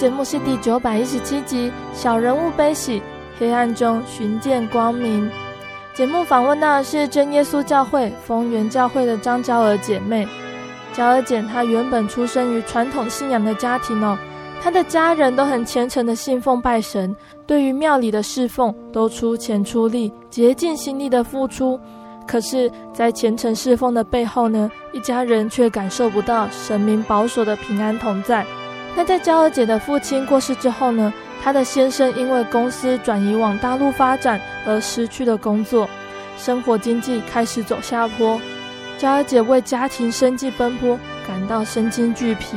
节目是第九百一十七集《小人物悲喜，黑暗中寻见光明》。节目访问到的是真耶稣教会丰源教会的张娇儿姐妹。娇儿姐她原本出生于传统信仰的家庭哦，她的家人都很虔诚的信奉拜神，对于庙里的侍奉都出钱出力，竭尽心力的付出。可是，在虔诚侍奉的背后呢，一家人却感受不到神明保守的平安同在。那在娇儿姐的父亲过世之后呢，她的先生因为公司转移往大陆发展而失去了工作，生活经济开始走下坡。娇儿姐为家庭生计奔波，感到身心俱疲，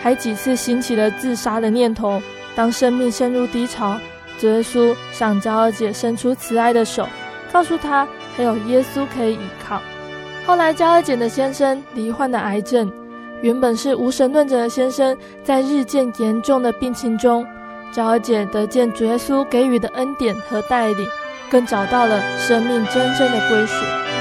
还几次兴起了自杀的念头。当生命陷入低潮，主耶稣向娇儿姐伸出慈爱的手，告诉她还有耶稣可以依靠。后来，娇儿姐的先生罹患了癌症。原本是无神论者的先生，在日渐严重的病情中，娇儿姐得见主耶稣给予的恩典和带领，更找到了生命真正的归属。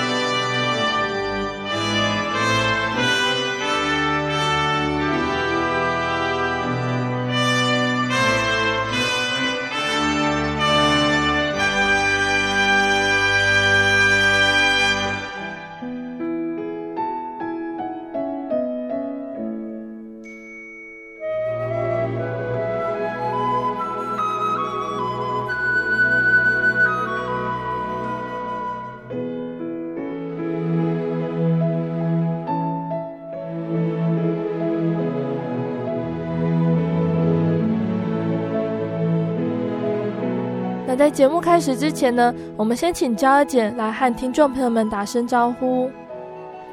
在节目开始之前呢，我们先请娇儿姐来和听众朋友们打声招呼。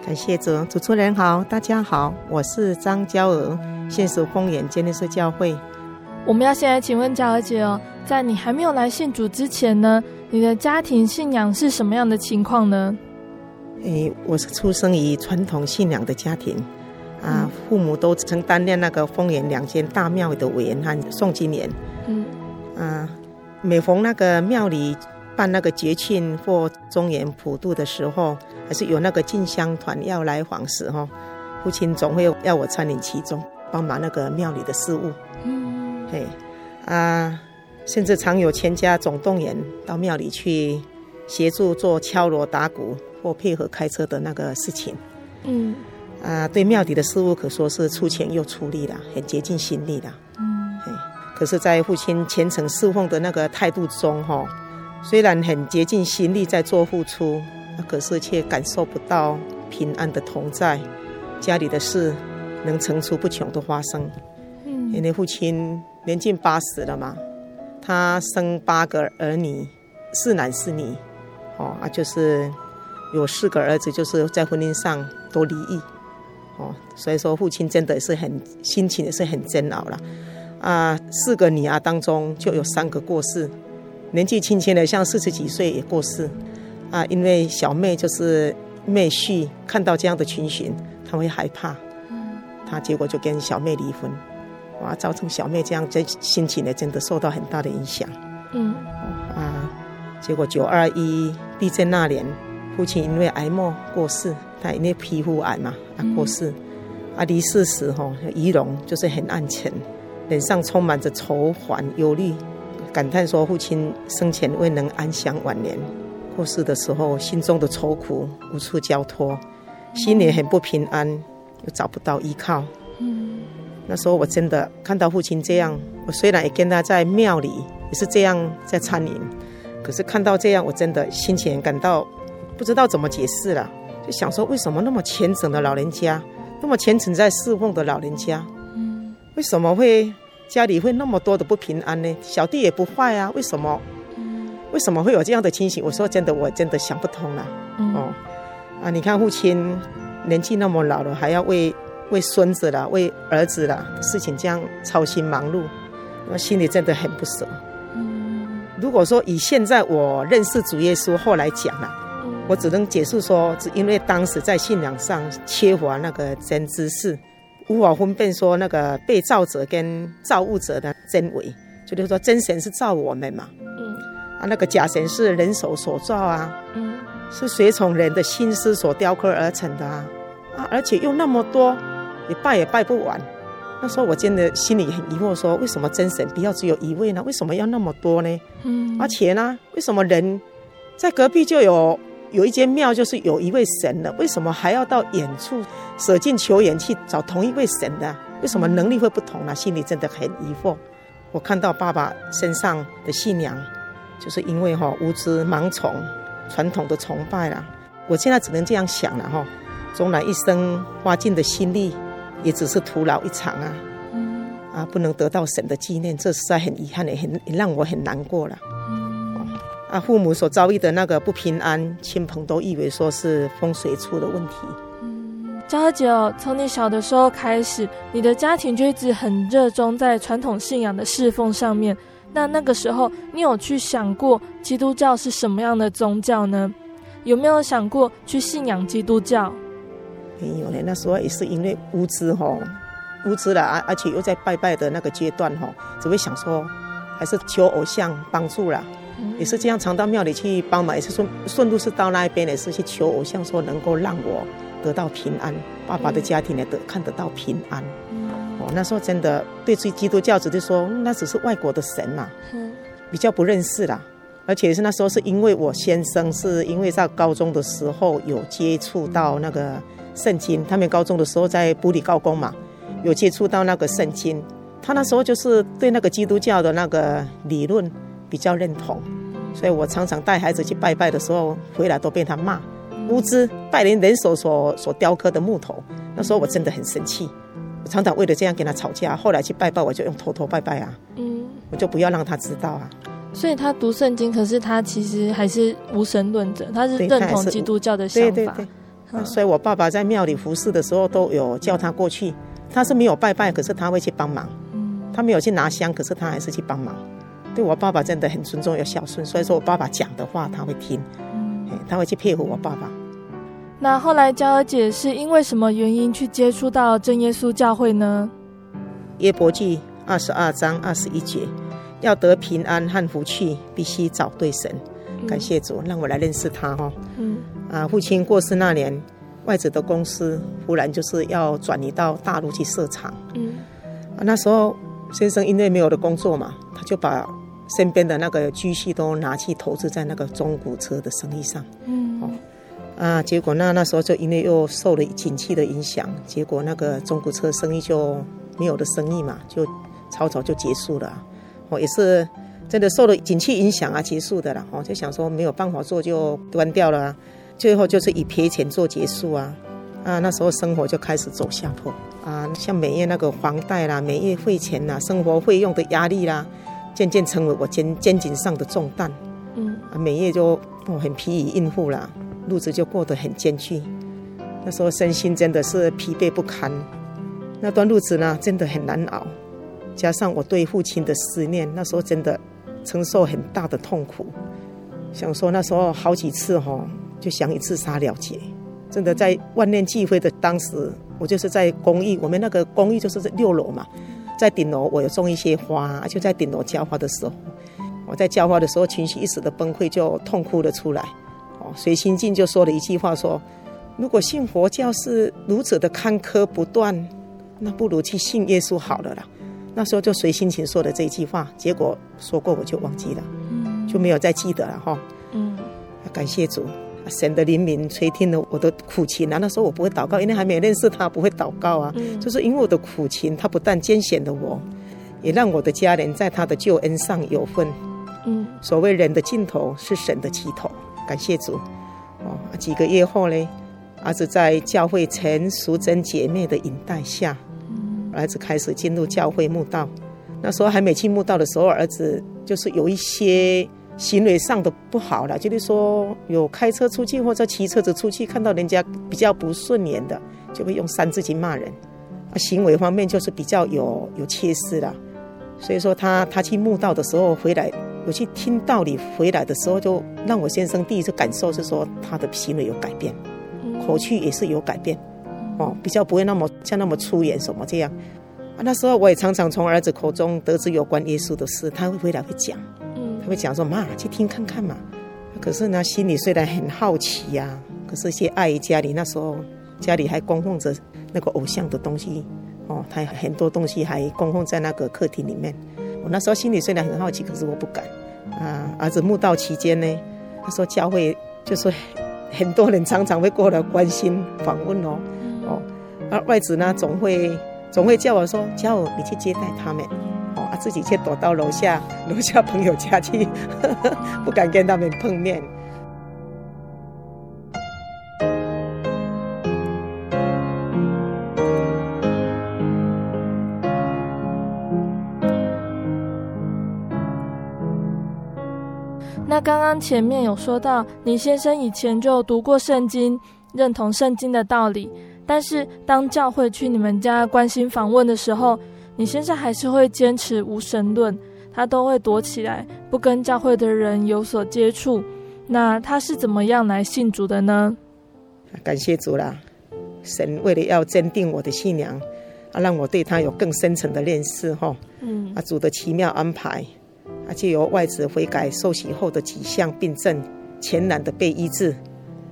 感谢主，主持人好，大家好，我是张娇娥，现属丰原真耶稣教会。我们要先来请问娇儿姐哦，在你还没有来信主之前呢，你的家庭信仰是什么样的情况呢？诶，我是出生于传统信仰的家庭，啊，父母都曾担任那个丰原两间大庙的委员和诵经员。嗯，啊。每逢那个庙里办那个节庆或中元普渡的时候，还是有那个进香团要来访时哈，父亲总会要我参与其中，帮忙那个庙里的事务。嗯，嘿，啊，甚至常有全家总动员到庙里去协助做敲锣打鼓或配合开车的那个事情。嗯，啊，对庙里的事务可说是出钱又出力的，很竭尽心力的。可是，在父亲虔诚侍奉的那个态度中，哈，虽然很竭尽心力在做付出，可是却感受不到平安的同在。家里的事能层出不穷的发生。嗯，因为父亲年近八十了嘛，他生八个儿女，四男四女，哦啊，就是有四个儿子，就是在婚姻上都离异，哦，所以说父亲真的是很心情也是很煎熬了。啊，四个女儿当中就有三个过世，年纪轻轻的，像四十几岁也过世。啊，因为小妹就是妹婿，看到这样的情形，他会害怕，他结果就跟小妹离婚。哇，造成小妹这样，这心情呢，真的受到很大的影响。嗯，啊，结果九二一地震那年，父亲因为癌末过世，他因为皮肤癌嘛，啊过世。啊，离世时哈，仪容就是很暗沉，脸上充满着愁烦忧虑，感叹说父亲生前未能安享晚年，过世的时候心中的愁苦无处交托，心里很不平安，又找不到依靠。嗯，那时候我真的看到父亲这样，我虽然也跟他在庙里也是这样在参饮，可是看到这样，我真的心情感到不知道怎么解释了，就想说为什么那么虔诚的老人家。那么虔诚在侍奉的老人家，嗯，为什么会家里会那么多的不平安呢？小弟也不坏啊，为什么？嗯，为什么会有这样的情形？我说真的，我真的想不通了。嗯、哦，啊，你看父亲年纪那么老了，还要为为孙子啦、为儿子啦事情这样操心忙碌，我心里真的很不舍。嗯，如果说以现在我认识主耶稣后来讲了。我只能解释说，只因为当时在信仰上缺乏那个真知识，无法分辨说那个被造者跟造物者的真伪。就是说，真神是造我们嘛，嗯，啊，那个假神是人手所造啊，嗯，是随从人的心思所雕刻而成的啊，啊，而且又那么多，你拜也拜不完。那时候我真的心里很疑惑，说为什么真神不要只有一位呢？为什么要那么多呢？嗯，而且呢，为什么人在隔壁就有？有一间庙，就是有一位神的，为什么还要到远处舍近求远去找同一位神的？为什么能力会不同呢？心里真的很疑惑。我看到爸爸身上的信仰，就是因为哈无知盲从传统的崇拜了。我现在只能这样想了哈，终然一生花尽的心力，也只是徒劳一场啊！啊，不能得到神的纪念，这实在很遗憾，也很也让我很难过了。啊，父母所遭遇的那个不平安，亲朋都以为说是风水出的问题。嗯，昭和姐哦，从你小的时候开始，你的家庭就一直很热衷在传统信仰的侍奉上面。那那个时候，你有去想过基督教是什么样的宗教呢？有没有想过去信仰基督教？没有呢，那时候也是因为无知哈、哦，无知了啊，而且又在拜拜的那个阶段哈、哦，只会想说，还是求偶像帮助了。也是这样，常到庙里去帮忙，也是顺顺路是到那一边，也是去求偶像，说能够让我得到平安，爸爸的家庭也得看得到平安。哦，那时候真的对基基督教只是说那只是外国的神嘛，比较不认识啦。而且是那时候是因为我先生是因为在高中的时候有接触到那个圣经，他们高中的时候在布里高工嘛，有接触到那个圣经，他那时候就是对那个基督教的那个理论。比较认同，所以我常常带孩子去拜拜的时候，回来都被他骂，无知拜人人手所所雕刻的木头。那时候我真的很生气，我常常为了这样跟他吵架。后来去拜拜，我就用偷偷拜拜啊，嗯，我就不要让他知道啊。所以他读圣经，可是他其实还是无神论者，他是认同基督教的想法。对对对。嗯，所以我爸爸在庙里服侍的时候，都有叫他过去。他是没有拜拜，可是他会去帮忙。嗯，他没有去拿香，可是他还是去帮忙。对我爸爸真的很尊重，又孝顺，所以说我爸爸讲的话他会听，嗯，他会去配合我爸爸。那后来娇儿姐是因为什么原因去接触到真耶稣教会呢？耶伯记二十二章二十一节，要得平安和福气，必须找对神。感谢主，让我来认识他哈。嗯，啊，父亲过世那年，外子的公司忽然就是要转移到大陆去设厂。嗯，啊，那时候先生因为没有了工作嘛，他就把身边的那个积蓄都拿去投资在那个中古车的生意上，嗯，哦，啊，结果那那时候就因为又受了景气的影响，结果那个中古车生意就没有了生意嘛，就草草就结束了，哦，也是真的受了景气影响啊，结束的了，哦，就想说没有办法做就关掉了，最后就是以赔钱做结束啊，啊，那时候生活就开始走下坡。啊，像每月那个房贷啦，每月汇钱啦，生活费用的压力啦。渐渐成为我肩肩颈上的重担，嗯，每夜就哦很疲于应付了，日子就过得很艰巨。那时候身心真的是疲惫不堪，那段日子呢真的很难熬，加上我对父亲的思念，那时候真的承受很大的痛苦。想说那时候好几次哈，就想以自杀了结。真的在万念俱灰的当时，我就是在公寓，我们那个公寓就是在六楼嘛。在顶楼我有种一些花，就在顶楼浇花的时候，我在浇花的时候情绪一时的崩溃，就痛哭了出来。哦，随心境就说了一句话说：如果信佛教是如此的坎坷不断，那不如去信耶稣好了啦。那时候就随心情说的这一句话，结果说过我就忘记了，就没有再记得了哈。嗯，感谢主。神的灵明垂听了我的苦情啊！那时候我不会祷告，因为还没有认识他，不会祷告啊。嗯、就是因为我的苦情，他不但拣选了我，也让我的家人在他的救恩上有份。嗯，所谓人的尽头是神的起头，感谢主。哦，几个月后呢，儿子在教会陈淑贞姐妹的引带下，儿子开始进入教会墓道。那时候还没进墓道的时候，儿子就是有一些。行为上的不好了，就是说有开车出去或者骑车子出去，看到人家比较不顺眼的，就会用三字经骂人。啊，行为方面就是比较有有缺失了。所以说他他去墓道的时候回来，有去听道理回来的时候，就让我先生第一次感受是说他的行为有改变，口气也是有改变，哦，比较不会那么像那么粗言什么这样。啊，那时候我也常常从儿子口中得知有关耶稣的事，他会回来会讲。会讲说妈去听看看嘛，可是呢，心里虽然很好奇呀、可是些阿姨家里那时候家里还供奉着那个偶像的东西哦，他很多东西还供奉在那个客厅里面。我那时候心里虽然很好奇，可是我不敢啊。儿子墓道期间呢，他说教会就是很多人常常会过来关心访问哦哦，而外子呢总会总会叫我说，叫我你去接待他们。啊，自己却躲到楼下 楼下朋友家去，不敢跟他们碰面。那刚刚前面有说到，你先生以前就读过圣经，认同圣经的道理，但是当教会去你们家关心访问的时候。你现在还是会坚持无神论，他都会躲起来，不跟教会的人有所接触。那他是怎么样来信主的呢？感谢主啦！神为了要坚定我的信仰，啊，让我对他有更深层的认识，哈，嗯，啊，主的奇妙安排，啊，借由外子悔改受洗后的几项病症，全然的被医治，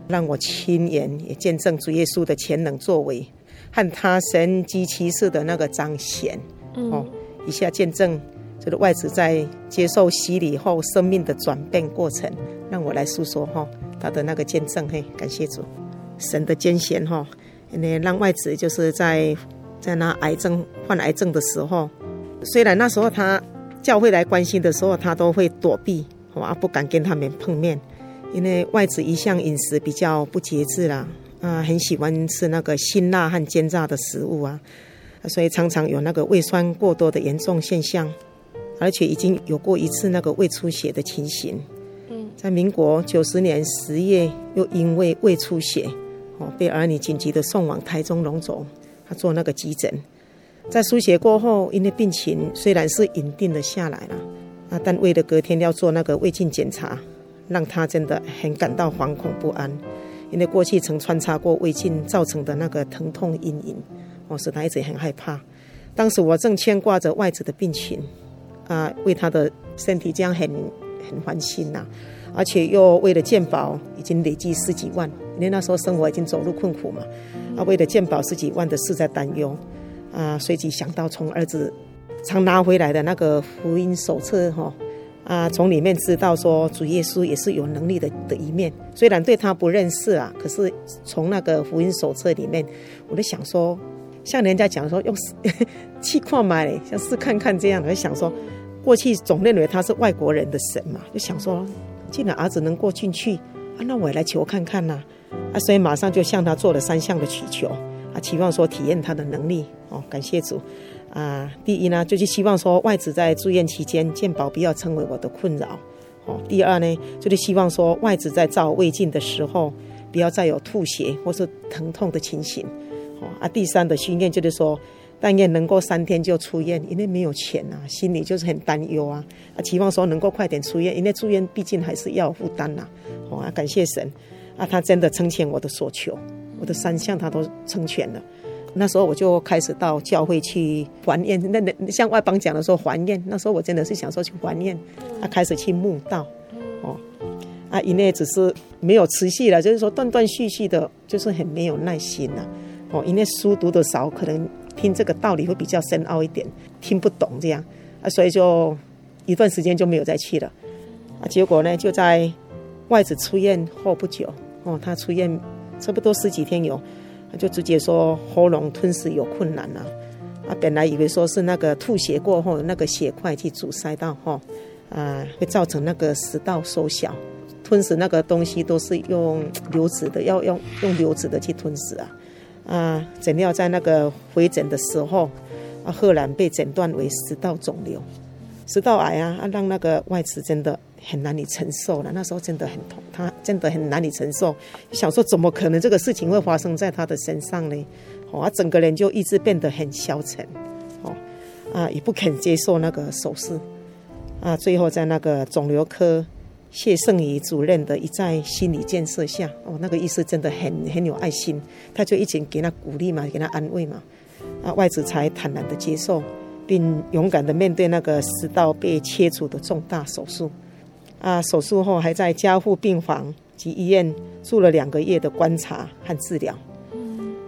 让我亲眼也见证主耶稣的全能作为和他神迹奇事的那个彰显。哦，以下见证这个外子在接受洗礼后生命的转变过程，让我来诉说哈他的那个见证嘿，感谢主，神的艰险哈，那让外子就是在在那癌症患癌症的时候，虽然那时候他教会来关心的时候，他都会躲避，啊不敢跟他们碰面，因为外子一向饮食比较不节制啦，啊很喜欢吃那个辛辣和煎炸的食物啊。所以常常有那个胃酸过多的严重现象，而且已经有过一次那个胃出血的情形。嗯，在民国九十年十月，又因为胃出血，哦，被儿女紧急的送往台中龙总，他做那个急诊。在输血过后，因为病情虽然是稳定了下来了，啊，但为了隔天要做那个胃镜检查，让他真的很感到惶恐不安，因为过去曾穿插过胃镜造成的那个疼痛阴影。我使他一直很害怕。当时我正牵挂着外子的病情，啊，为他的身体这样很很烦心呐，而且又为了健保已经累积十几万，因为那时候生活已经走入困苦嘛，啊，为了健保十几万的事在担忧，啊，随即想到从儿子常拿回来的那个福音手册哈，啊，从里面知道说主耶稣也是有能力的的一面，虽然对他不认识啊，可是从那个福音手册里面，我就想说。像人家讲说用气矿买，像试看看这样，我想说，过去总认为他是外国人的神嘛，就想说，既然儿子能过进去啊，那我也来求看看呐，啊，所以马上就向他做了三项的祈求啊，期望说体验他的能力哦，感谢主啊。第一呢，就是希望说外子在住院期间健保不要成为我的困扰哦。第二呢，就是希望说外子在照胃镜的时候不要再有吐血或是疼痛的情形。啊，第三的心愿就是说，但愿能够三天就出院，因为没有钱啊，心里就是很担忧啊。啊，期望说能够快点出院，因为住院毕竟还是要负担呐。哦，感谢神，啊，他真的成全我的所求，我的三项他都成全了。那时候我就开始到教会去还愿，那那像外邦讲的时候还愿，那时候我真的是想说去还愿，啊，开始去慕道，哦，啊，因为只是没有持续了，就是说断断续续的，就是很没有耐心了，哦，因为书读的少，可能听这个道理会比较深奥一点，听不懂这样，啊，所以就一段时间就没有再去了，啊，结果呢，就在外子出院后不久，哦，他出院差不多十几天有。他就直接说喉咙吞食有困难了，啊，本来以为说是那个吐血过后那个血块去阻塞到哈，啊，会造成那个食道缩小，吞食那个东西都是用流质的，要用用流质的去吞食啊，啊，怎料在那个回诊的时候，啊，赫然被诊断为食道肿瘤。食道癌啊，啊，让那个外子真的很难以承受了。那时候真的很痛，他真的很难以承受。想说怎么可能这个事情会发生在他的身上呢？哦，他整个人就一直变得很消沉，哦，啊，也不肯接受那个手术，啊，最后在那个肿瘤科谢圣仪主任的一再心理建设下，哦，那个医师真的很很有爱心，他就一直给他鼓励嘛，给他安慰嘛，啊，外子才坦然的接受。并勇敢地面对那个食道被切除的重大手术，啊，手术后还在加护病房及医院住了两个月的观察和治疗。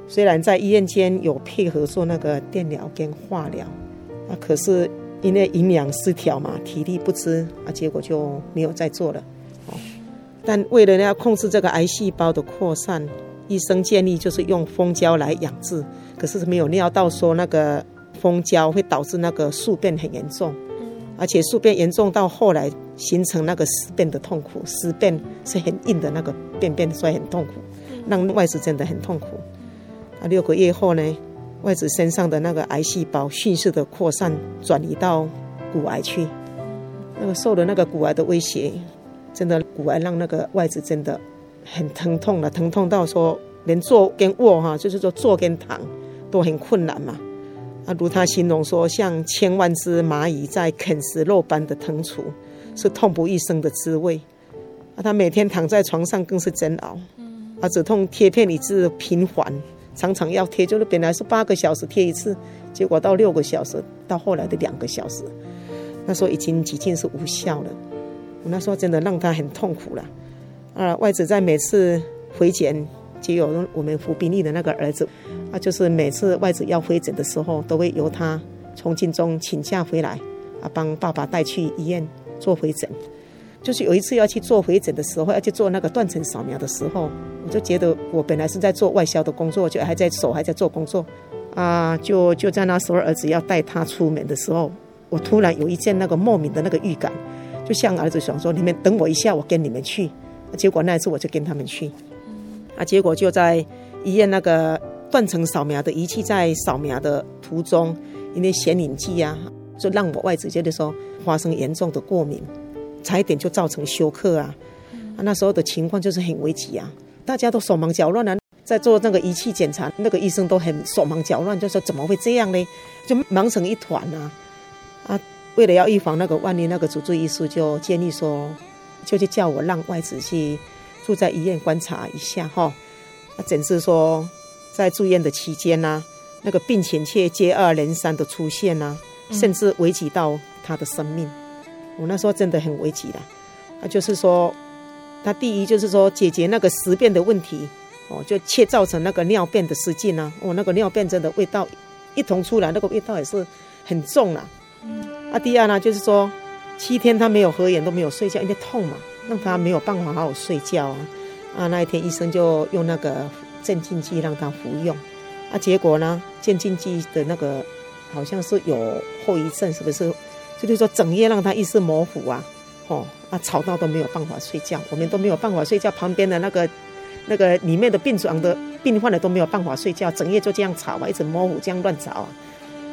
虽然在医院间有配合做那个电疗跟化疗，啊，可是因为营养失调嘛，体力不支，啊，结果就没有再做了。哦，但为了要控制这个癌细胞的扩散，医生建议就是用蜂胶来养治，可是没有料到说那个。蜂胶会导致那个宿便很严重，而且宿便严重到后来形成那个尸便的痛苦，尸便是很硬的那个便便，所以很痛苦，让外子真的很痛苦。啊，六个月后呢，外子身上的那个癌细胞迅速的扩散，转移到骨癌去。那个受了那个骨癌的威胁，真的骨癌让那个外子真的很疼痛了，疼痛到说连坐跟卧哈，就是说坐跟躺都很困难嘛。啊，如他形容说，像千万只蚂蚁在啃食肉般的疼楚，是痛不欲生的滋味。啊，他每天躺在床上更是煎熬。啊，止痛贴片一直频繁，常常要贴，就是本来是八个小时贴一次，结果到六个小时，到后来的两个小时，那时候已经几近是无效了。我那时候真的让他很痛苦了。啊，外子在每次回检，就有我们服兵役的那个儿子。啊，就是每次外子要回诊的时候，都会由他从军中请假回来，啊，帮爸爸带去医院做回诊。就是有一次要去做回诊的时候，要去做那个断层扫描的时候，我就觉得我本来是在做外销的工作，就还在手还在做工作，啊，就就在那时候儿子要带他出门的时候，我突然有一件那个莫名的那个预感，就向儿子想说：“你们等我一下，我跟你们去。”结果那一次我就跟他们去，啊，结果就在医院那个。断层扫描的仪器在扫描的途中，因为显影剂啊，就让我外子觉得说发生严重的过敏，差一点就造成休克啊。啊，那时候的情况就是很危急啊，大家都手忙脚乱啊，在做那个仪器检查，那个医生都很手忙脚乱，就说怎么会这样呢？就忙成一团啊。啊，为了要预防那个万一，那个主治医师就建议说，就去叫我让外子去住在医院观察一下哈。啊，诊治说。在住院的期间呢、啊，那个病情却接二连三的出现呢、啊，甚至危及到他的生命。我那时候真的很危急了。他就是说，他第一就是说解决那个食便的问题，哦，就切造成那个尿便的失禁啊。哦，那个尿便真的味道一同出来，那个味道也是很重了。啊，第二呢，就是说七天他没有合眼都没有睡觉，因为痛嘛，让他没有办法好好睡觉啊。啊，那一天医生就用那个。镇静剂让他服用，啊，结果呢？镇静剂的那个好像是有后遗症，是不是？就是说整夜让他意识模糊啊，哦，啊，吵到都没有办法睡觉，我们都没有办法睡觉，旁边的那个那个里面的病床的病患的都没有办法睡觉，整夜就这样吵啊，一直模糊这样乱吵啊。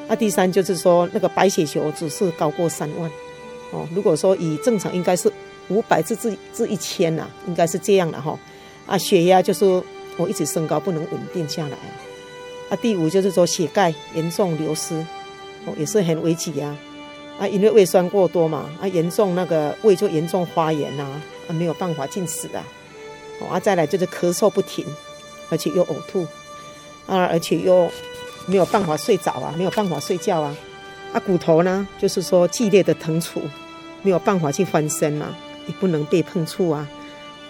啊，第三就是说那个白血球指数高过三万，哦，如果说以正常应该是五百至至至一千呐，应该是这样的哈。啊，血压就是。我一直升高，不能稳定下来啊！啊，第五就是说血钙严重流失，哦，也是很危急啊！啊，因为胃酸过多嘛，啊，严重那个胃就严重发炎呐，啊，没有办法进食啊！哦，啊，再来就是咳嗽不停，而且又呕吐，啊，而且又没有办法睡着啊，没有办法睡觉啊。啊，骨头呢，就是说剧烈的疼楚，没有办法去翻身嘛，也不能被碰触啊，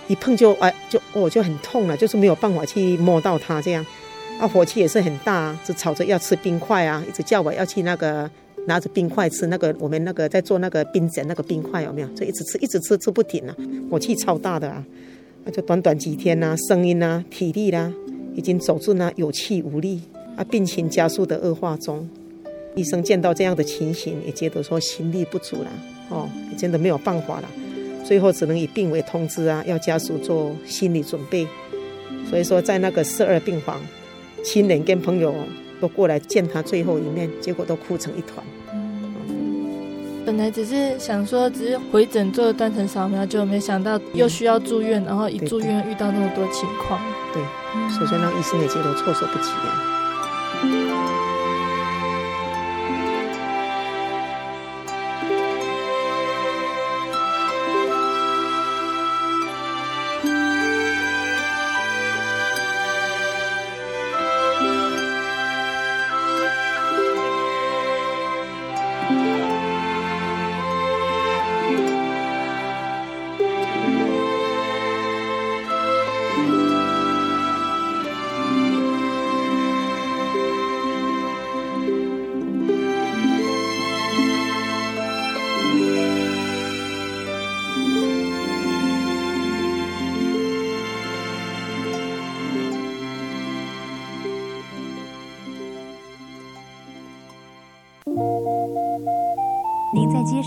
一碰就哎就哦就很痛了，就是没有办法去摸到它这样。啊，火气也是很大，啊就吵着要吃冰块啊，一直叫我要去那个拿着冰块吃那个我们那个在做那个冰枕那个冰块有没有？就一直吃，一直吃，吃不停啊，火气超大的啊。那就短短几天呐、啊，声音啊，体力啦、啊，已经走进了有气无力啊，病情加速的恶化中。医生见到这样的情形，也觉得说心力不足了，哦，也真的没有办法了，最后只能以病危通知啊，要家属做心理准备。所以说，在那个四二病房，亲人跟朋友都过来见他最后一面，结果都哭成一团。本来只是想说，只是回诊做断层扫描，就没想到又需要住院，然后一住院遇到那么多情况。对，首先让医生也觉得措手不及啊。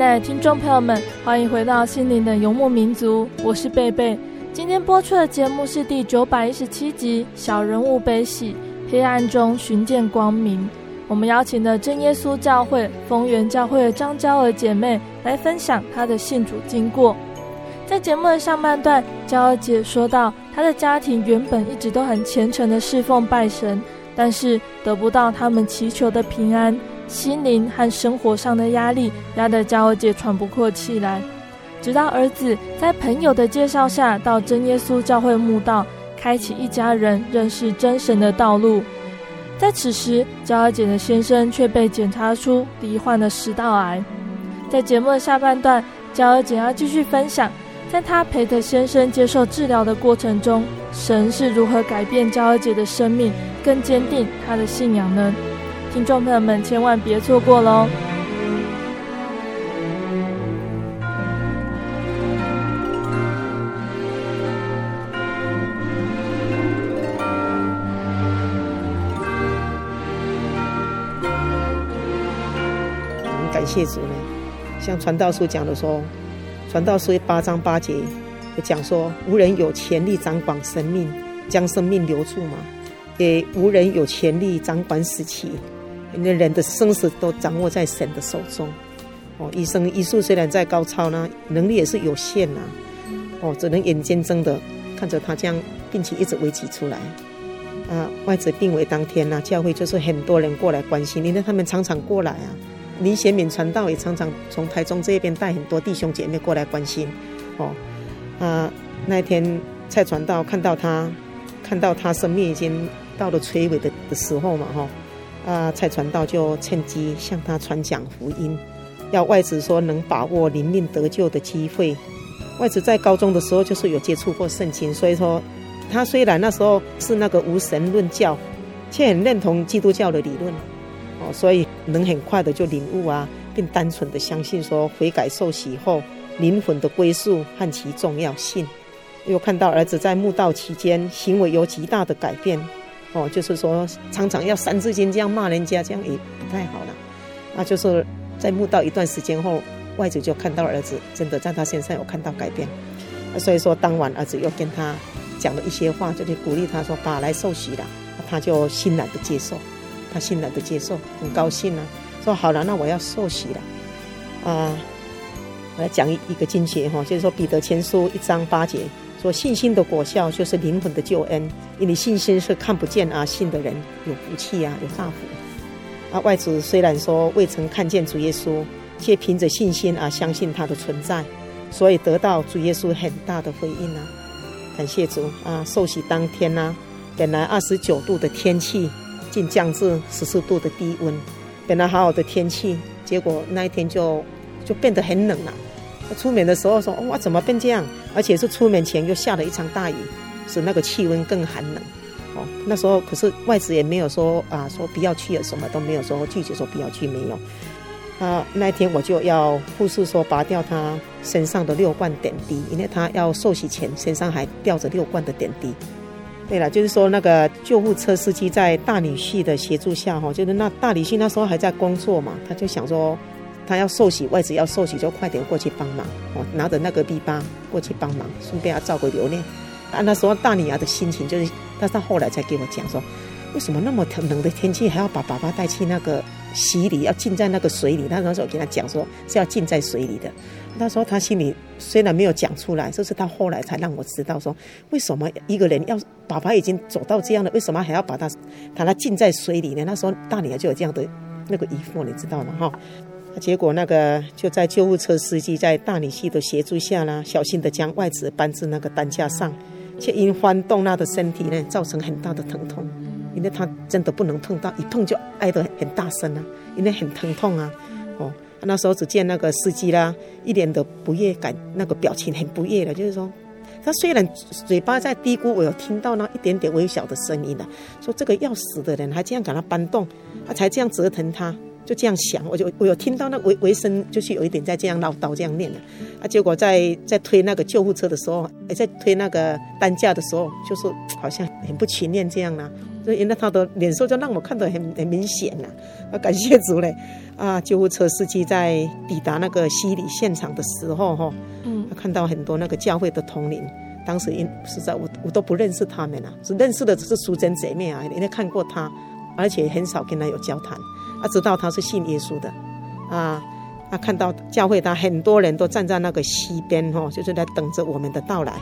亲爱的听众朋友们，欢迎回到心灵的游牧民族，我是贝贝。今天播出的节目是第九百一十七集《小人物悲喜，黑暗中寻见光明》。我们邀请了真耶稣教会丰源教会的张娇儿姐妹来分享她的信主经过。在节目的上半段，娇儿姐说到，她的家庭原本一直都很虔诚的侍奉拜神，但是得不到他们祈求的平安。心灵和生活上的压力压得娇儿姐喘不过气来，直到儿子在朋友的介绍下到真耶稣教会慕道，开启一家人认识真神的道路。在此时，娇儿姐的先生却被检查出罹患了食道癌。在节目的下半段，娇儿姐要继续分享，在她陪着先生接受治疗的过程中，神是如何改变娇儿姐的生命，更坚定她的信仰呢？听众朋友们，千万别错过喽！感谢主呢，像传道书讲的说，传道书八章八节就讲说，无人有权力掌管生命，将生命留住嘛，也无人有权力掌管死期。因为人的生死都掌握在神的手中，哦，医生医术虽然再高超呢，能力也是有限呐，哦，只能眼睁睁的看着他这样病情一直危及出来，啊，外子病危当天呢，教会就是很多人过来关心，因为他们常常过来啊，林贤敏传道也常常从台中这边带很多弟兄姐妹过来关心，哦，啊，那天蔡传道看到他，看到他生命已经到了垂危的的时候嘛，哈。啊，蔡传道就趁机向他传讲福音，要外子说能把握灵命得救的机会。外子在高中的时候就是有接触过圣经，所以说他虽然那时候是那个无神论教，却很认同基督教的理论，哦，所以能很快的就领悟啊，并单纯的相信说悔改受洗后灵魂的归宿和其重要性。又看到儿子在慕道期间行为有极大的改变。哦，就是说常常要三字经这样骂人家，这样也不太好了。那就是在墓道一段时间后，外祖就看到儿子真的在他身上有看到改变。所以说当晚儿子又跟他讲了一些话，就去鼓励他说：“爸来受洗了。”他就欣然的接受，他欣然的接受，很高兴啊，说：“好了，那我要受洗了。”啊，我来讲一一个经节哈，就是说彼得前书一章八节。说信心的果效就是灵魂的救恩，因为信心是看不见啊，信的人有福气啊，有大福。啊，外子虽然说未曾看见主耶稣，却凭着信心啊，相信他的存在，所以得到主耶稣很大的回应啊。感谢主啊！受洗当天呢、啊，本来二十九度的天气，竟降至十四度的低温。本来好好的天气，结果那一天就就变得很冷了、出门的时候说：“哇，怎么变这样？而且是出门前又下了一场大雨，使那个气温更寒冷。哦，那时候可是外子也没有说啊，说不要去了，什么都没有说拒绝说不要去，没有。啊，那天我就要护士说拔掉他身上的六罐点滴，因为他要受洗前身上还吊着六罐的点滴。对了，就是说那个救护车司机在大女婿的协助下，哈，就是那大女婿那时候还在工作嘛，他就想说。”他要受洗，外子要受洗，就快点过去帮忙哦，拿着那个 B 八过去帮忙，顺便要照顾留念。啊，那时候大女儿的心情就是，但是他后来才给我讲说，为什么那么冷的天气还要把爸爸带去那个洗礼，要浸在那个水里？那时候我跟他讲说是要浸在水里的。那时候他心里虽然没有讲出来，就是他后来才让我知道说，为什么一个人要爸爸已经走到这样了，为什么还要把他把他浸在水里呢？那时候大女儿就有这样的那个疑惑，你知道吗？哈。结果那个就在救护车司机在大女婿的协助下呢，小心的将外子搬至那个担架上，却因翻动他的身体呢，造成很大的疼痛，因为他真的不能碰到，一碰就挨得很大声啊，因为很疼痛啊。哦，那时候只见那个司机啦，一脸的不悦感，那个表情很不悦的，就是说，他虽然嘴巴在嘀咕，我有听到那一点点微小的声音的，说这个要死的人还这样给他搬动，他才这样折腾他。就这样想，我就我有听到那维维生就是有一点在这样唠叨这样念的，啊，结果在在推那个救护车的时候，哎，在推那个担架的时候，就是好像很不情愿这样啦，所以因为他的脸色就让我看得很很明显呐，啊，感谢主嘞，啊，救护车司机在抵达那个洗礼现场的时候，哈，嗯，看到很多那个教会的同龄，当时因实在我我都不认识他们啊，只认识的只是淑珍姐妹啊，人家看过他，而且很少跟他有交谈。他知道他是信耶稣的，啊，他看到教会他很多人都站在那个溪边哈，就是在等着我们的到来。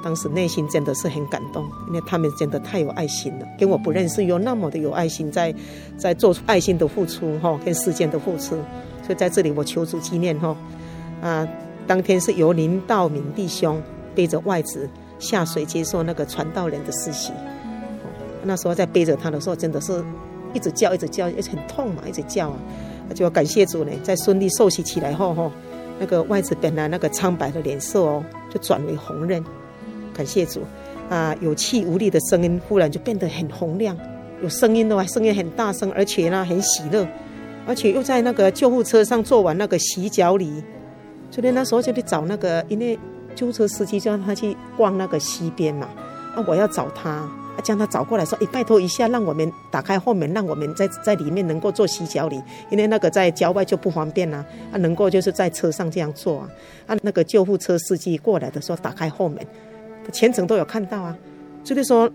当时内心真的是很感动，因为他们真的太有爱心了，跟我不认识又那么的有爱心，在在做出爱心的付出哈，跟时间的付出。所以在这里我求主纪念哈，啊，当天是由林道明弟兄背着外子下水接受那个传道人的施洗。那时候在背着他的时候，真的是。一直叫，一直叫，也很痛嘛，一直叫啊！就要感谢主呢，在顺利受洗起来后，哈，那个外子本来那个苍白的脸色哦，就转为红润。感谢主啊！有气无力的声音忽然就变得很洪亮，有声音的话，声音很大声，而且呢很喜乐，而且又在那个救护车上做完那个洗脚礼。昨天那时候就去找那个，因为救护车司机叫他去逛那个溪边嘛，啊，我要找他。将他找过来说：“哎，拜托一下，让我们打开后门，让我们在在里面能够做洗脚礼，因为那个在郊外就不方便了。啊，能够就是在车上这样做啊。啊，那个救护车司机过来的时候，打开后门，全程都有看到啊。就是说，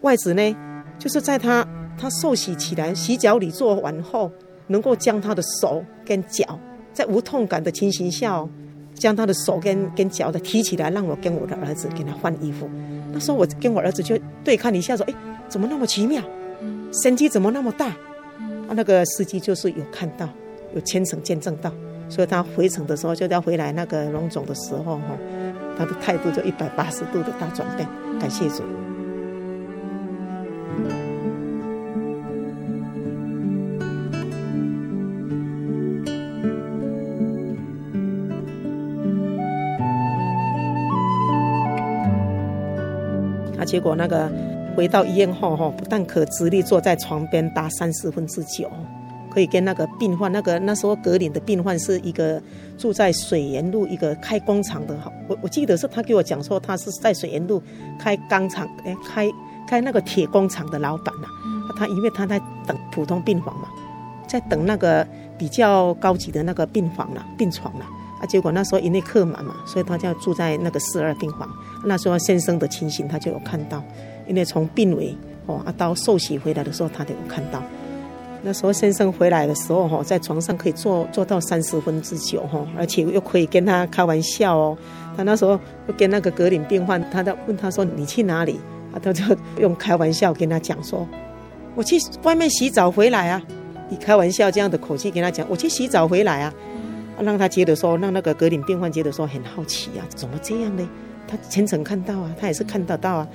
外子呢，就是在他他受洗起来，洗脚礼做完后，能够将他的手跟脚在无痛感的情形下，哦，将他的手跟跟脚的提起来，让我跟我的儿子给他换衣服。”那时候我跟我儿子就对看一下，说：“哎，怎么那么奇妙？神迹怎么那么大？”啊，那个司机就是有看到，有全程见证到，所以他回程的时候，就要回来那个龙总的时候，哈，他的态度就一百八十度的大转变。感谢主。结果那个回到医院后哈，不但可直立坐在床边达三十分之久，可以跟那个病患，那个那时候格林的病患是一个住在水源路一个开工厂的，我我记得是他给我讲说他是在水源路开钢厂，哎，开开那个铁工厂的老板呐、啊。他因为他在等普通病房嘛，在等那个比较高级的那个病房了，病床了。啊，结果那时候因为客满嘛，所以他就要住在那个四二病房。那时候先生的情形他就有看到，因为从病危哦啊到受洗回来的时候，他都有看到。那时候先生回来的时候哈，在床上可以坐坐到三十分之久哈，而且又可以跟他开玩笑哦。他那时候又跟那个格林病患，他在问他说：“你去哪里？”啊，他就用开玩笑跟他讲说：“我去外面洗澡回来啊。”以开玩笑这样的口气跟他讲：“我去洗澡回来啊。”让他觉得说，让那个格林病患觉得说很好奇啊，怎么这样呢？他全程看到啊，他也是看得到啊。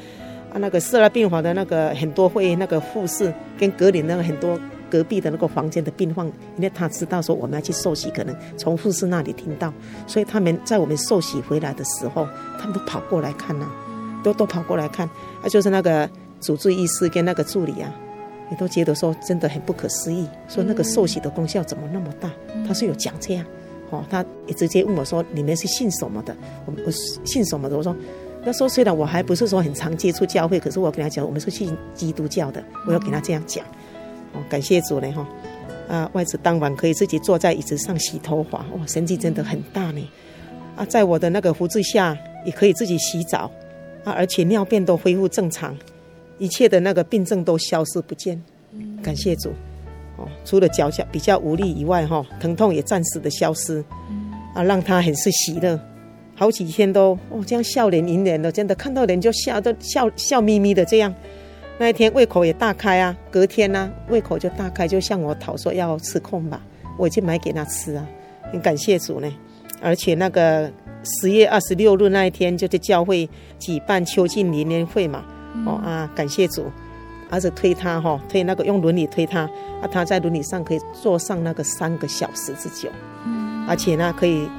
啊，那个四二病房的那个很多会那个护士跟格林那个很多隔壁的那个房间的病患，因为他知道说我们要去受洗，可能从护士那里听到，所以他们在我们受洗回来的时候，他们都跑过来看呐、都都跑过来看。啊，就是那个主治医师跟那个助理啊，也都觉得说真的很不可思议，说那个受洗的功效怎么那么大？他是有讲这样。哦，他也直接问我说：“你们是信什么的？”我我信什么的？我说：“那时候虽然我还不是说很常接触教会，可是我跟他讲，我们是信基督教的。我要给他这样讲。哦，感谢主呢哈！啊，外子当晚可以自己坐在椅子上洗头发，哇，神迹真的很大呢！啊，在我的那个胡子下，也可以自己洗澡啊，而且尿便都恢复正常，一切的那个病症都消失不见。感谢主。除了脚脚比较无力以外，哈，疼痛也暂时的消失，啊，让他很是喜乐，好几天都哦这样笑脸迎人的，真的看到人就笑，都笑笑眯眯的这样。那一天胃口也大开啊，隔天呢、啊、胃口就大开，就向我讨说要吃空吧，我已经买给他吃啊，很感谢主呢。而且那个十月二十六日那一天，就在教会举办秋季联年会嘛，哦啊，感谢主。儿子推他哈，推那个用轮椅推他，啊，他在轮椅上可以坐上那个三个小时之久，嗯，而且呢，可以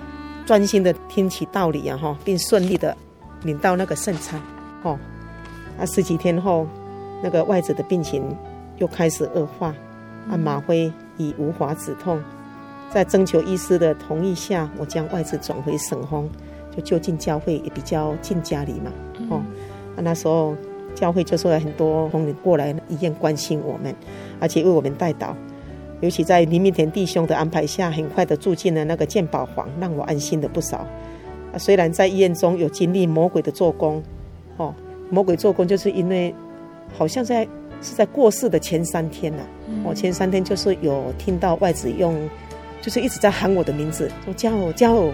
专心的听其道理啊哈，并顺利的领到那个圣餐，哦，啊，十几天后，那个外子的病情又开始恶化，啊，马辉已无法止痛，在征求医师的同意下，我将外子转回省枫，就就近教会也比较近家里嘛，哦，啊，那时候。教会就是有很多朋友过来医院关心我们，而且为我们代祷。尤其在林明田弟兄的安排下，很快的住进了那个健保房，让我安心了不少。啊，虽然在医院中有经历魔鬼的做工，哦，魔鬼做工就是因为好像在是在过世的前三天呐、啊，我、哦、前三天就是有听到外子用，就是一直在喊我的名字，说叫我叫我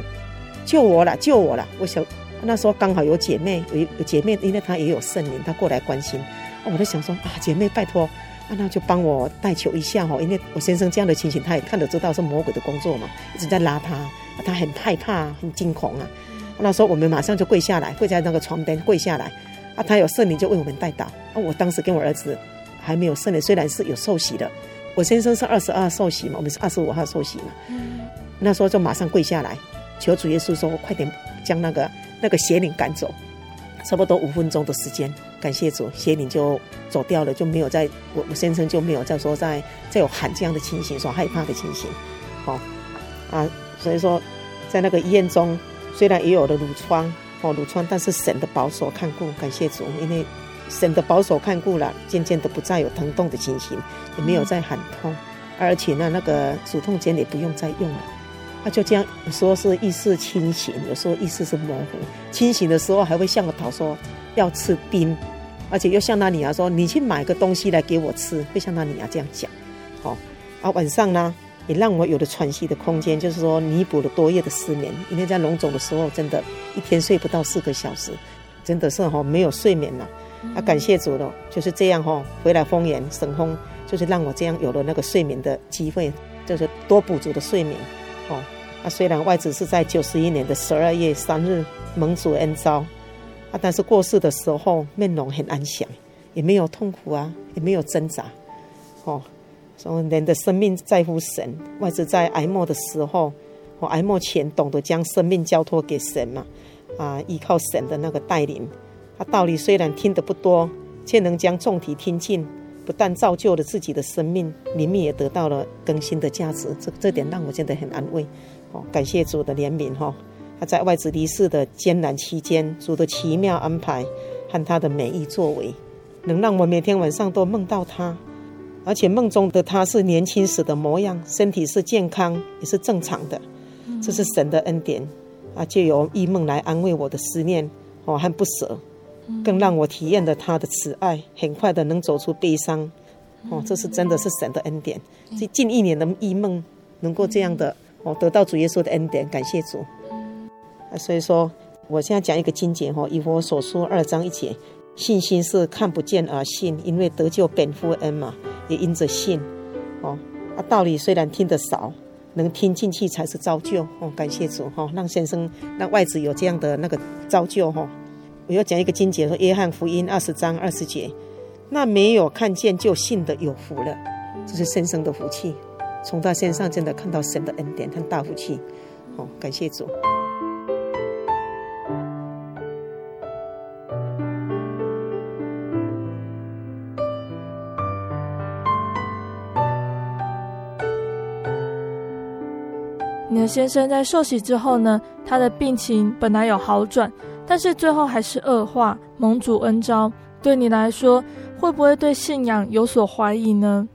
救我了救我了，我想。那时候刚好有姐妹，有有姐妹，因为她也有圣灵，她过来关心。哦，我在想说啊，姐妹拜托，啊，那就帮我代求一下哈，因为我先生这样的情形，他也看得知道是魔鬼的工作嘛，一直在拉他，他很害怕，很惊恐啊。那时候我们马上就跪下来，跪在那个床边跪下来，啊，他有圣灵就为我们代祷。啊，我当时跟我儿子还没有圣灵，虽然是有受洗的，我先生是二十二受洗嘛，我们是二十五号受洗嘛。那时候就马上跪下来。求主耶稣说，快点将那个那个邪灵赶走。差不多五分钟的时间，感谢主，邪灵就走掉了，就没有在我我先生就没有再说再再有喊这样的情形，说害怕的情形，好啊，所以说在那个医院中，虽然也有了褥疮哦褥疮，但是神的保守看顾，感谢主，因为神的保守看顾了，渐渐的不再有疼痛的情形，也没有再喊痛，而且呢那个止痛碱也不用再用了。他就这样，有时候是意识清醒，有时候意识是模糊。清醒的时候还会向我讨说要吃冰，而且又向他女儿说：“你去买个东西来给我吃。”会向他女儿这样讲。好，啊晚上呢也让我有了喘息的空间，就是说弥补了多夜的失眠。因为在龙总的时候，真的一天睡不到四个小时，真的是哈没有睡眠了。啊，感谢主了，就是这样哈。回来丰原神风，就是让我这样有了那个睡眠的机会，就是多补足的睡眠。哦。啊，虽然外子是在九十一年的十二月三日蒙主恩召，啊，但是过世的时候面容很安详，也没有痛苦啊，也没有挣扎，哦，所以人的生命在乎神。外子在癌末的时候，哦，癌末前懂得将生命交托给神嘛，啊，依靠神的那个带领，啊，道理虽然听得不多，却能将重体听进，不但造就了自己的生命，里面也得到了更新的价值。这这点让我觉得很安慰。感谢主的怜悯哈，他在外子离世的艰难期间，主的奇妙安排和他的美意作为，能让我每天晚上都梦到他，而且梦中的他是年轻时的模样，身体是健康也是正常的，这是神的恩典啊！借由异梦来安慰我的思念哦和不舍，更让我体验了他的慈爱，很快的能走出悲伤哦，这是真的是神的恩典。这近一年的异梦能够这样的。我得到主耶稣的恩典，感谢主。啊，所以说，我现在讲一个经节哈，以我所书二章一节，信心是看不见而信，因为得救本乎恩嘛，也因着信。哦，啊，道理虽然听得少，能听进去才是造就。哦，感谢主哈，让先生让外子有这样的那个造就哈。我要讲一个经节说，约翰福音二十章二十节，那没有看见就信的有福了，这是先生的福气。从他身上真的看到神的恩典和大福气，好，感谢主。你的先生在受洗之后呢，他的病情本来有好转，但是最后还是恶化。蒙主恩召，对你来说，会不会对信仰有所怀疑呢？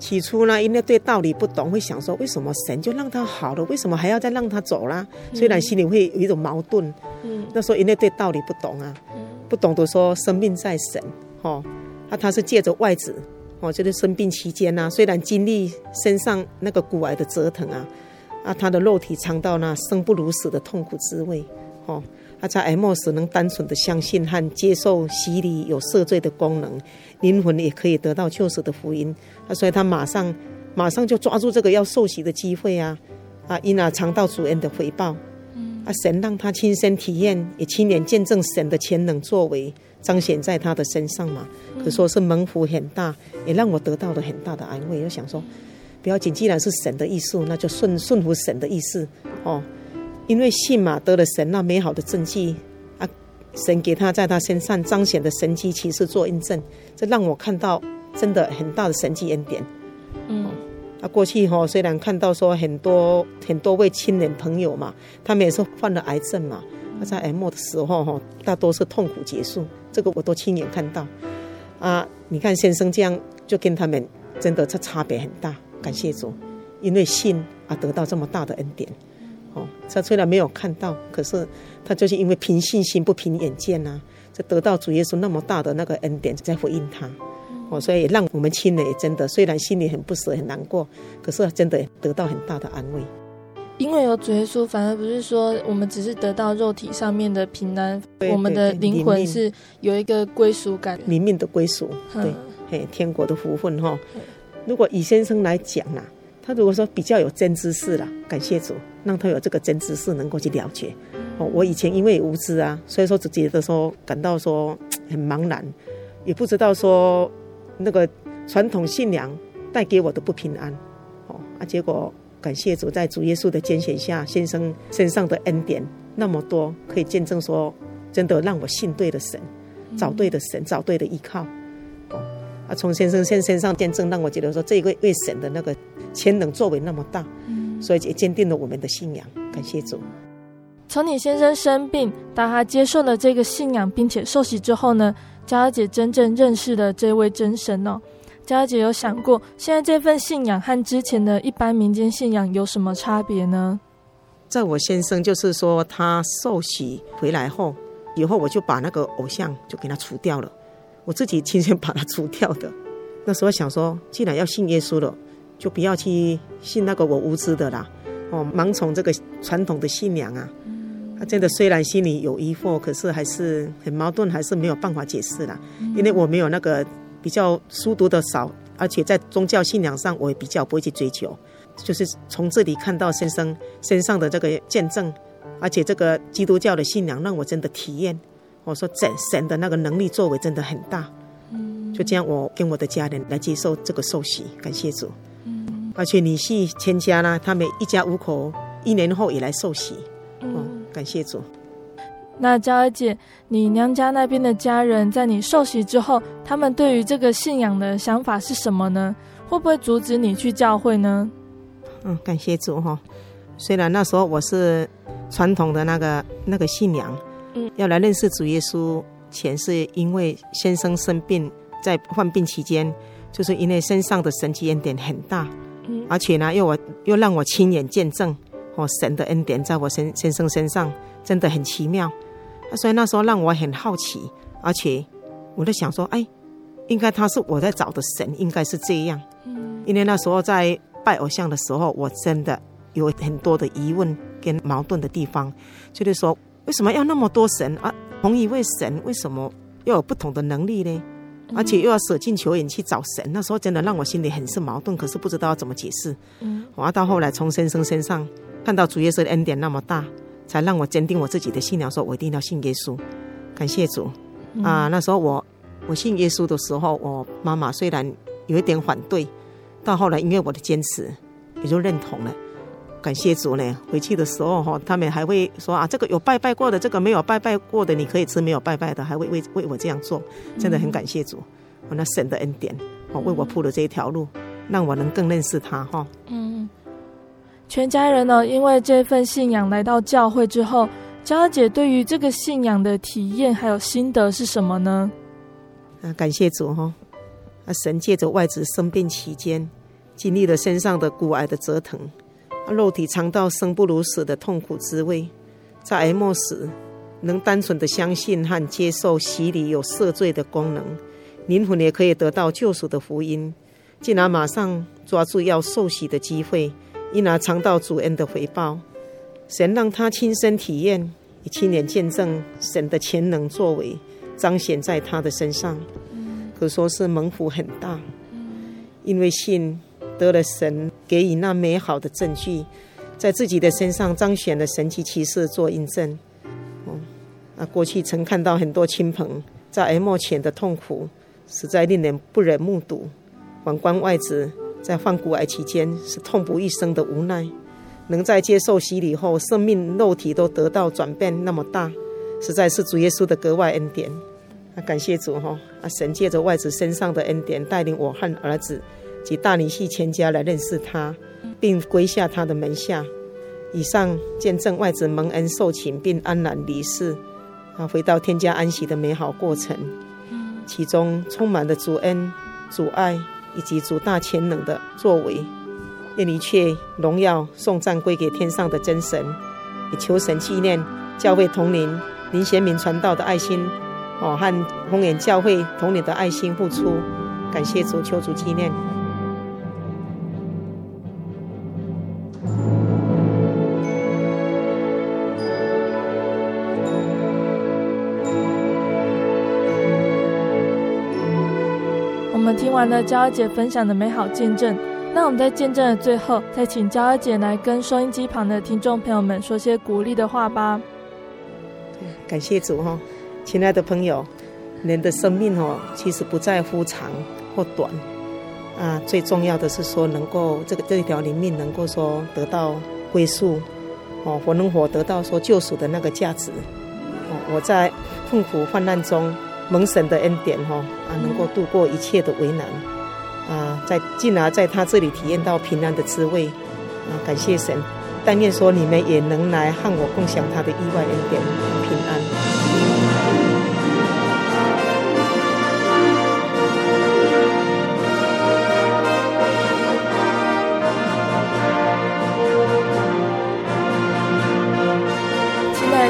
起初呢，因为对道理不懂，会想说为什么神就让他好了，为什么还要再让他走啦？虽然心里会有一种矛盾。嗯，那时候因为对道理不懂啊，不懂得说生命在神，哦，啊，他是借着外子，哦，就是生病期间呐，虽然经历身上那个骨癌的折腾啊，啊，他的肉体尝到那生不如死的痛苦滋味，哦。他在癌末时能单纯的相信和接受洗礼有赦罪的功能，灵魂也可以得到救赎的福音。啊，所以他马上马上就抓住这个要受洗的机会啊！啊，因而尝到主恩的回报。啊，神让他亲身体验，也亲眼见证神的全能作为彰显在他的身上嘛。可说是蒙福很大，也让我得到了很大的安慰。我想说，不要紧，既然是神的意思，那就顺顺服神的意思哦。因为信嘛，得了神那美好的证据啊，神给他在他身上彰显的神迹奇事做印证，这让我看到真的很大的神迹恩典。嗯，啊，过去哈虽然看到说很多很多位亲人朋友嘛，他们也是患了癌症嘛，他在癌末的时候哈，大多是痛苦结束，这个我都亲眼看到。啊，你看先生这样就跟他们真的这差别很大，感谢主，因为信啊得到这么大的恩典。哦，他虽然没有看到，可是他就是因为凭信心不凭眼见呐、啊，就得到主耶稣那么大的那个恩典在回应他。哦，所以让我们亲人也真的虽然心里很不舍很难过，可是真的得到很大的安慰。因为有主耶稣，反而不是说我们只是得到肉体上面的平安，我们的灵魂是有一个归属感，灵命的归属，对，嘿，天国的福分哈。如果以先生来讲啊。他如果说比较有真知识了，感谢主，让他有这个真知识能够去了解。哦，我以前因为无知啊，所以说只觉得说感到说很茫然，也不知道说那个传统信仰带给我的不平安。哦啊，结果感谢主，在主耶稣的拣选下，先生身上的恩典那么多，可以见证说，真的让我信对的神，找对的神，找对的依靠。啊，从先生身身上见证，让我觉得说，这个位神的那个潜能作为那么大，所以也坚定了我们的信仰。感谢主。从你先生生病到他接受了这个信仰，并且受洗之后呢，佳儿姐真正认识了这位真神哦。佳儿姐有想过，现在这份信仰和之前的一般民间信仰有什么差别呢？在我先生就是说，他受洗回来后，以后我就把那个偶像就给他除掉了，我自己亲身把他除掉的。那时候想说，既然要信耶稣了，就不要去信那个我无知的啦，哦，盲从这个传统的信仰啊。他真的虽然心里有疑惑，可是还是很矛盾，还是没有办法解释啦。因为我没有那个比较书读的少，而且在宗教信仰上我也比较不会去追求。就是从这里看到先生身上的这个见证，而且这个基督教的信仰让我真的体验。我说神神的那个能力作为真的很大。就这样，我跟我的家人来接受这个受洗，感谢主。而且女婿全家呢，他们一家五口一年后也来受洗。嗯感谢主。那娇儿姐，你娘家那边的家人在你受洗之后，他们对于这个信仰的想法是什么呢？会不会阻止你去教会呢？嗯，感谢主哈。虽然那时候我是传统的那个那个信仰，嗯，要来认识主耶稣前，是因为先生生病，在患病期间，就是因为身上的神迹恩典很大，嗯，而且呢，又我又让我亲眼见证。哦，神的恩典在我先先生身上真的很奇妙，所以那时候让我很好奇，而且我在想说，哎，应该他是我在找的神，应该是这样。嗯，因为那时候在拜偶像的时候，我真的有很多的疑问跟矛盾的地方，就是说，为什么要那么多神啊？同一位神为什么要有不同的能力呢？而且又要舍近求远去找神，那时候真的让我心里很是矛盾，可是不知道要怎么解释。嗯，我到后来从先生身上。看到主耶稣的恩典那么大，才让我坚定我自己的信仰，说我一定要信耶稣。感谢主啊！那时候我我信耶稣的时候，我妈妈虽然有一点反对，到后来因为我的坚持，也就认同了。感谢主呢，回去的时候哈，他们还会说啊，这个有拜拜过的，这个没有拜拜过的，你可以吃没有拜拜的，还会为为我这样做，真的很感谢主。我那神的恩典，哦，为我铺了这一条路，让我能更认识他哈。嗯。全家人呢，因为这份信仰来到教会之后，佳姐对于这个信仰的体验还有心得是什么呢？啊，感谢主哈！啊，神借着外子生病期间，经历了身上的骨癌的折腾，啊，肉体尝到生不如死的痛苦滋味，在癌末时能单纯的相信和接受洗礼有赦罪的功能，灵魂也可以得到救赎的福音，竟然马上抓住要受洗的机会。因而尝到主恩的回报，神让他亲身体验，也亲眼见证神的潜能作为彰显在他的身上，可说是蒙福很大。因为信得了神给予那美好的证据，在自己的身上彰显了神奇奇事做印证。哦，啊，过去曾看到很多亲朋在癌末前的痛苦，实在令人不忍目睹。反观外子。在患骨癌期间是痛不欲生的无奈，能在接受洗礼后，生命肉体都得到转变那么大，实在是主耶稣的格外恩典。啊，感谢主哈！啊，神借着外子身上的恩典，带领我和儿子及大女婿全家来认识他，并归下他的门下。以上见证外子蒙恩受请并安然离世，啊，回到天家安息的美好过程，其中充满了主恩、主爱。以及主大潜能的作为，愿一切荣耀颂赞归给天上的真神，也求神纪念教会同龄林贤明传道的爱心，哦，和丰原教会同龄的爱心付出，感谢主，求主纪念。听完了佳儿姐分享的美好见证，那我们在见证的最后，再请佳儿姐来跟收音机旁的听众朋友们说些鼓励的话吧。感谢主哈，亲爱的朋友，人的生命哦，其实不在乎长或短，啊，最重要的是说能够这个这一条灵命能够说得到归宿，哦，活能活得到说救赎的那个价值，哦，我在痛苦患难中蒙神的恩典，哈啊，能够度过一切的为难，啊，在进而在他这里体验到平安的滋味，啊，感谢神，但愿说你们也能来和我共享他的意外恩典平安。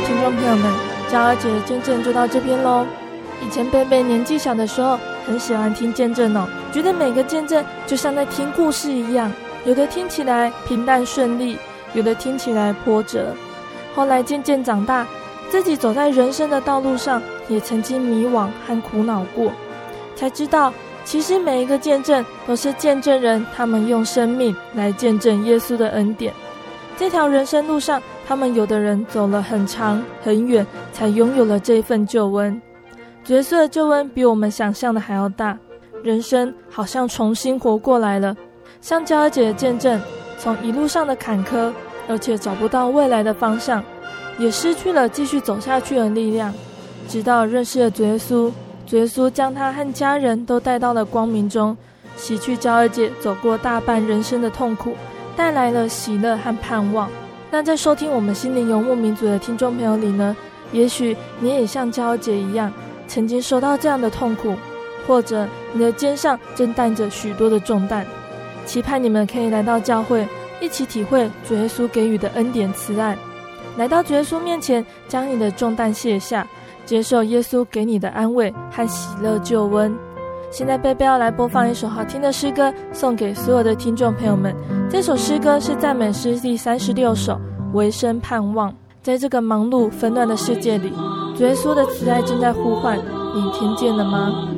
听众朋友们，佳儿姐的见证就到这边喽。以前贝贝年纪小的时候，很喜欢听见证哦，觉得每个见证就像在听故事一样，有的听起来平淡顺利，有的听起来波折。后来渐渐长大，自己走在人生的道路上，也曾经迷惘和苦恼过，才知道，其实每一个见证都是见证人，他们用生命来见证耶稣的恩典。这条人生路上，他们有的人走了很长很远，才拥有了这份救恩。角色的救恩比我们想象的还要大，人生好像重新活过来了。像娇儿姐的见证，从一路上的坎坷，而且找不到未来的方向，也失去了继续走下去的力量，直到认识了耶稣，耶稣将他和家人都带到了光明中，洗去娇儿姐走过大半人生的痛苦，带来了喜乐和盼望。那在收听我们心灵游牧民族的听众朋友里呢，也许你也像娇儿姐一样，曾经受到这样的痛苦，或者你的肩上正担着许多的重担，期盼你们可以来到教会，一起体会主耶稣给予的恩典慈爱，来到主耶稣面前，将你的重担卸下，接受耶稣给你的安慰和喜乐救恩。现在贝贝要来播放一首好听的诗歌，送给所有的听众朋友们。这首诗歌是赞美诗第三十六首《唯生盼望》。在这个忙碌纷乱的世界里，谁说的慈爱正在呼唤，你听见了吗？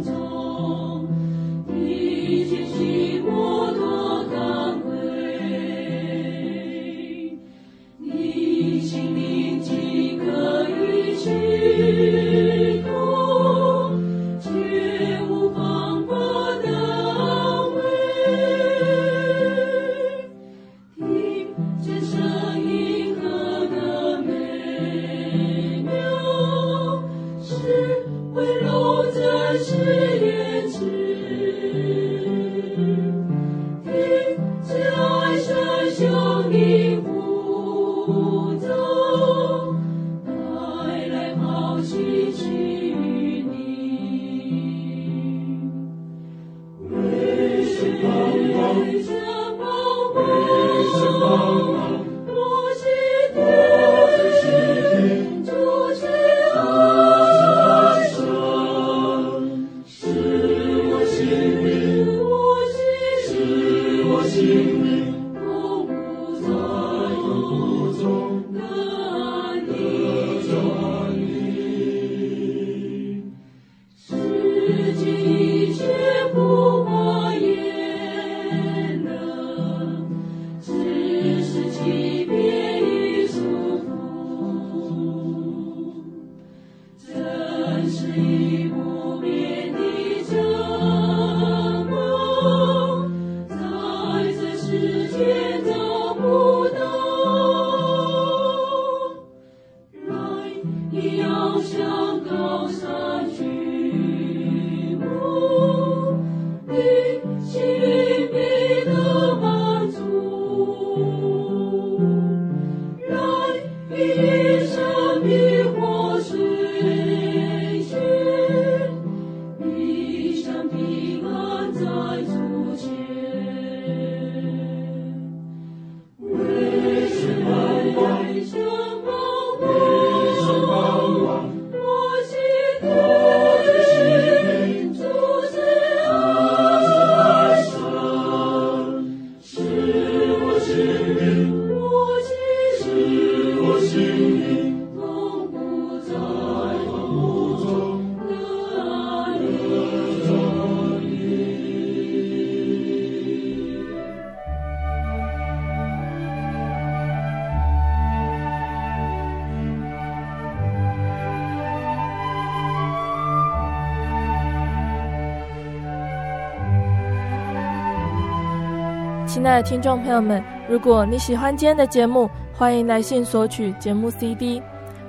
爱的听众朋友们，如果你喜欢今天的节目，欢迎来信索取节目 CD。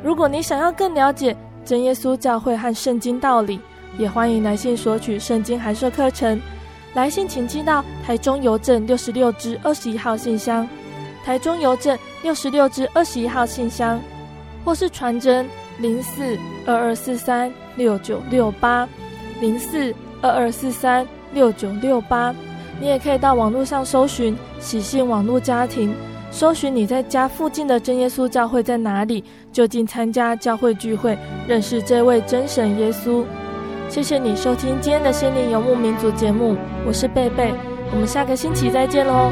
如果你想要更了解真耶稣教会和圣经道理，也欢迎来信索取圣经函授课程。来信请寄到台中邮政六十六支二十一号信箱，台中邮政六十六支二十一号信箱，或是传真零四二二四三六九六八零四二二四三六九六八。你也可以到网络上搜寻喜信网络家庭，搜寻你在家附近的真耶稣教会在哪里，就近参加教会聚会，认识这位真神耶稣。谢谢你收听今天的心灵游牧民族节目，我是贝贝，我们下个星期再见喽。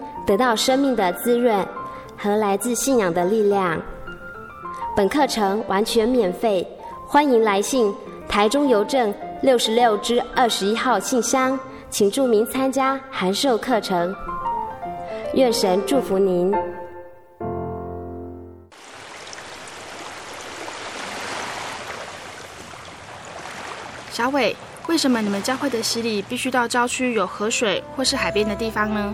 得到生命的滋润和来自信仰的力量。本课程完全免费，欢迎来信台中邮政六十六支二十一号信箱，请注明参加函授课程。愿神祝福您。小伟，为什么你们教会的洗礼必须到郊区有河水或是海边的地方呢？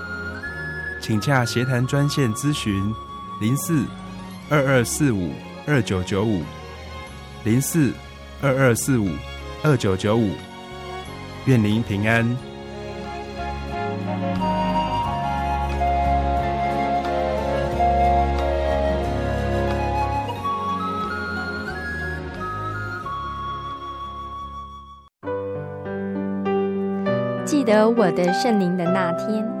请洽协谈专线咨询：零四二二四五二九九五，零四二二四五二九九五。愿您平安。记得我的圣灵的那天。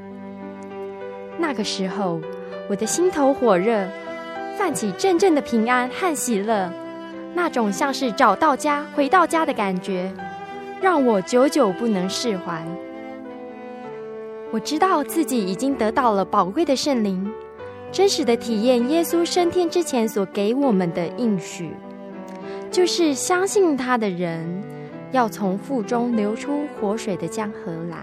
那个时候，我的心头火热，泛起阵阵的平安和喜乐，那种像是找到家、回到家的感觉，让我久久不能释怀。我知道自己已经得到了宝贵的圣灵，真实的体验耶稣升天之前所给我们的应许，就是相信他的人，要从腹中流出活水的江河来。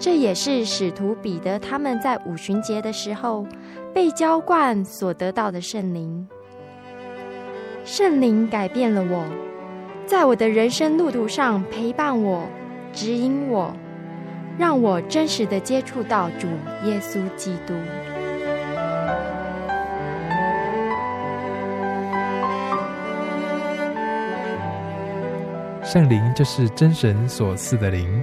这也是使徒彼得他们在五旬节的时候被浇灌所得到的圣灵。圣灵改变了我，在我的人生路途上陪伴我、指引我，让我真实的接触到主耶稣基督。圣灵就是真神所赐的灵。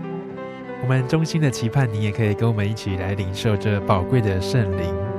我们衷心的期盼你也可以跟我们一起来领受这宝贵的圣灵。